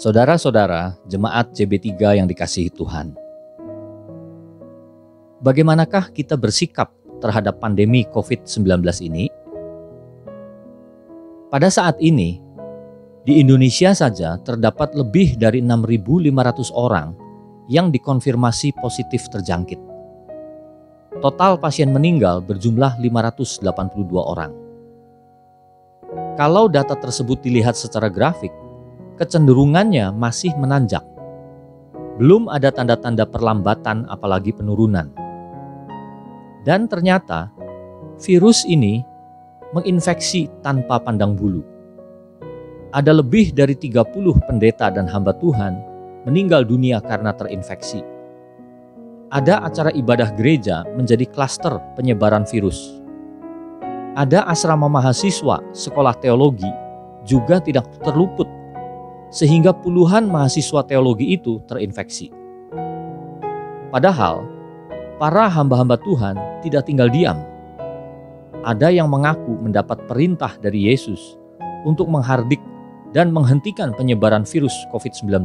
Saudara-saudara, jemaat JB3 yang dikasihi Tuhan. Bagaimanakah kita bersikap terhadap pandemi COVID-19 ini? Pada saat ini, di Indonesia saja terdapat lebih dari 6.500 orang yang dikonfirmasi positif terjangkit. Total pasien meninggal berjumlah 582 orang. Kalau data tersebut dilihat secara grafik, kecenderungannya masih menanjak. Belum ada tanda-tanda perlambatan apalagi penurunan. Dan ternyata virus ini menginfeksi tanpa pandang bulu. Ada lebih dari 30 pendeta dan hamba Tuhan meninggal dunia karena terinfeksi. Ada acara ibadah gereja menjadi klaster penyebaran virus. Ada asrama mahasiswa sekolah teologi juga tidak terluput sehingga puluhan mahasiswa teologi itu terinfeksi. Padahal, para hamba-hamba Tuhan tidak tinggal diam. Ada yang mengaku mendapat perintah dari Yesus untuk menghardik dan menghentikan penyebaran virus COVID-19.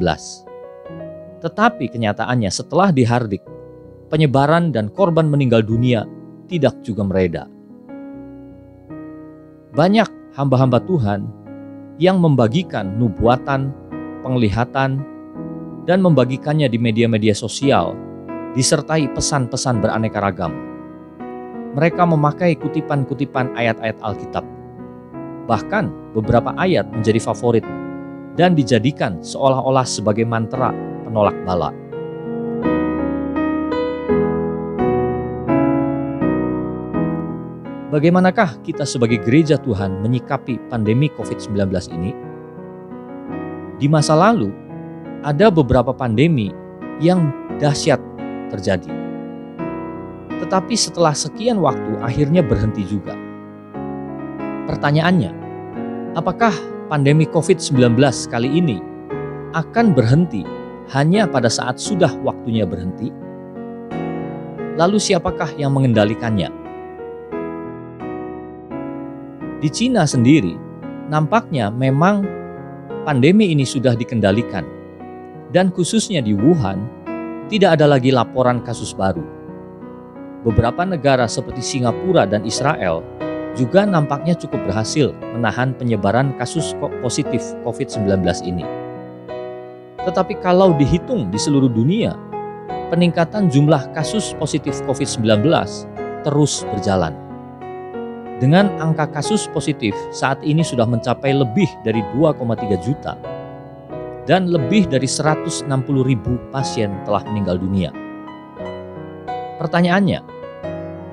Tetapi kenyataannya setelah dihardik, penyebaran dan korban meninggal dunia tidak juga mereda. Banyak hamba-hamba Tuhan yang membagikan nubuatan, penglihatan, dan membagikannya di media-media sosial, disertai pesan-pesan beraneka ragam. Mereka memakai kutipan-kutipan ayat-ayat Alkitab. Bahkan beberapa ayat menjadi favorit dan dijadikan seolah-olah sebagai mantra penolak bala. Bagaimanakah kita sebagai gereja Tuhan menyikapi pandemi COVID-19 ini? Di masa lalu, ada beberapa pandemi yang dahsyat terjadi. Tetapi setelah sekian waktu akhirnya berhenti juga. Pertanyaannya, apakah pandemi COVID-19 kali ini akan berhenti hanya pada saat sudah waktunya berhenti? Lalu siapakah yang mengendalikannya? Di Cina sendiri, nampaknya memang pandemi ini sudah dikendalikan. Dan khususnya di Wuhan, tidak ada lagi laporan kasus baru. Beberapa negara seperti Singapura dan Israel juga nampaknya cukup berhasil menahan penyebaran kasus positif COVID-19 ini. Tetapi kalau dihitung di seluruh dunia, peningkatan jumlah kasus positif COVID-19 terus berjalan dengan angka kasus positif saat ini sudah mencapai lebih dari 2,3 juta dan lebih dari 160 ribu pasien telah meninggal dunia. Pertanyaannya,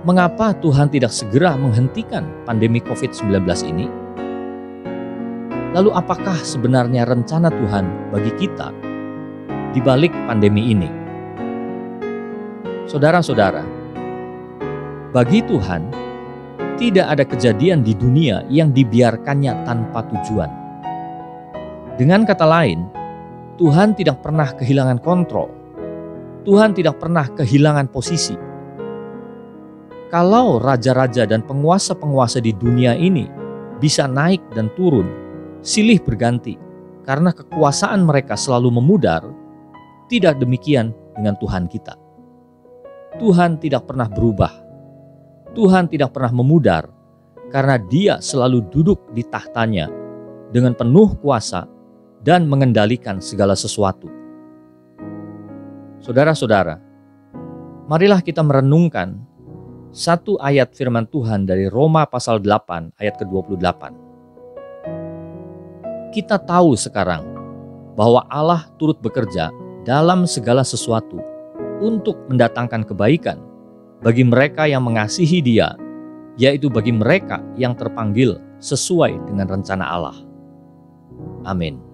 mengapa Tuhan tidak segera menghentikan pandemi COVID-19 ini? Lalu apakah sebenarnya rencana Tuhan bagi kita di balik pandemi ini? Saudara-saudara, bagi Tuhan, tidak ada kejadian di dunia yang dibiarkannya tanpa tujuan. Dengan kata lain, Tuhan tidak pernah kehilangan kontrol. Tuhan tidak pernah kehilangan posisi. Kalau raja-raja dan penguasa-penguasa di dunia ini bisa naik dan turun, silih berganti, karena kekuasaan mereka selalu memudar, tidak demikian dengan Tuhan kita. Tuhan tidak pernah berubah Tuhan tidak pernah memudar karena dia selalu duduk di tahtanya dengan penuh kuasa dan mengendalikan segala sesuatu. Saudara-saudara, marilah kita merenungkan satu ayat firman Tuhan dari Roma pasal 8 ayat ke-28. Kita tahu sekarang bahwa Allah turut bekerja dalam segala sesuatu untuk mendatangkan kebaikan bagi mereka yang mengasihi Dia, yaitu bagi mereka yang terpanggil sesuai dengan rencana Allah. Amin.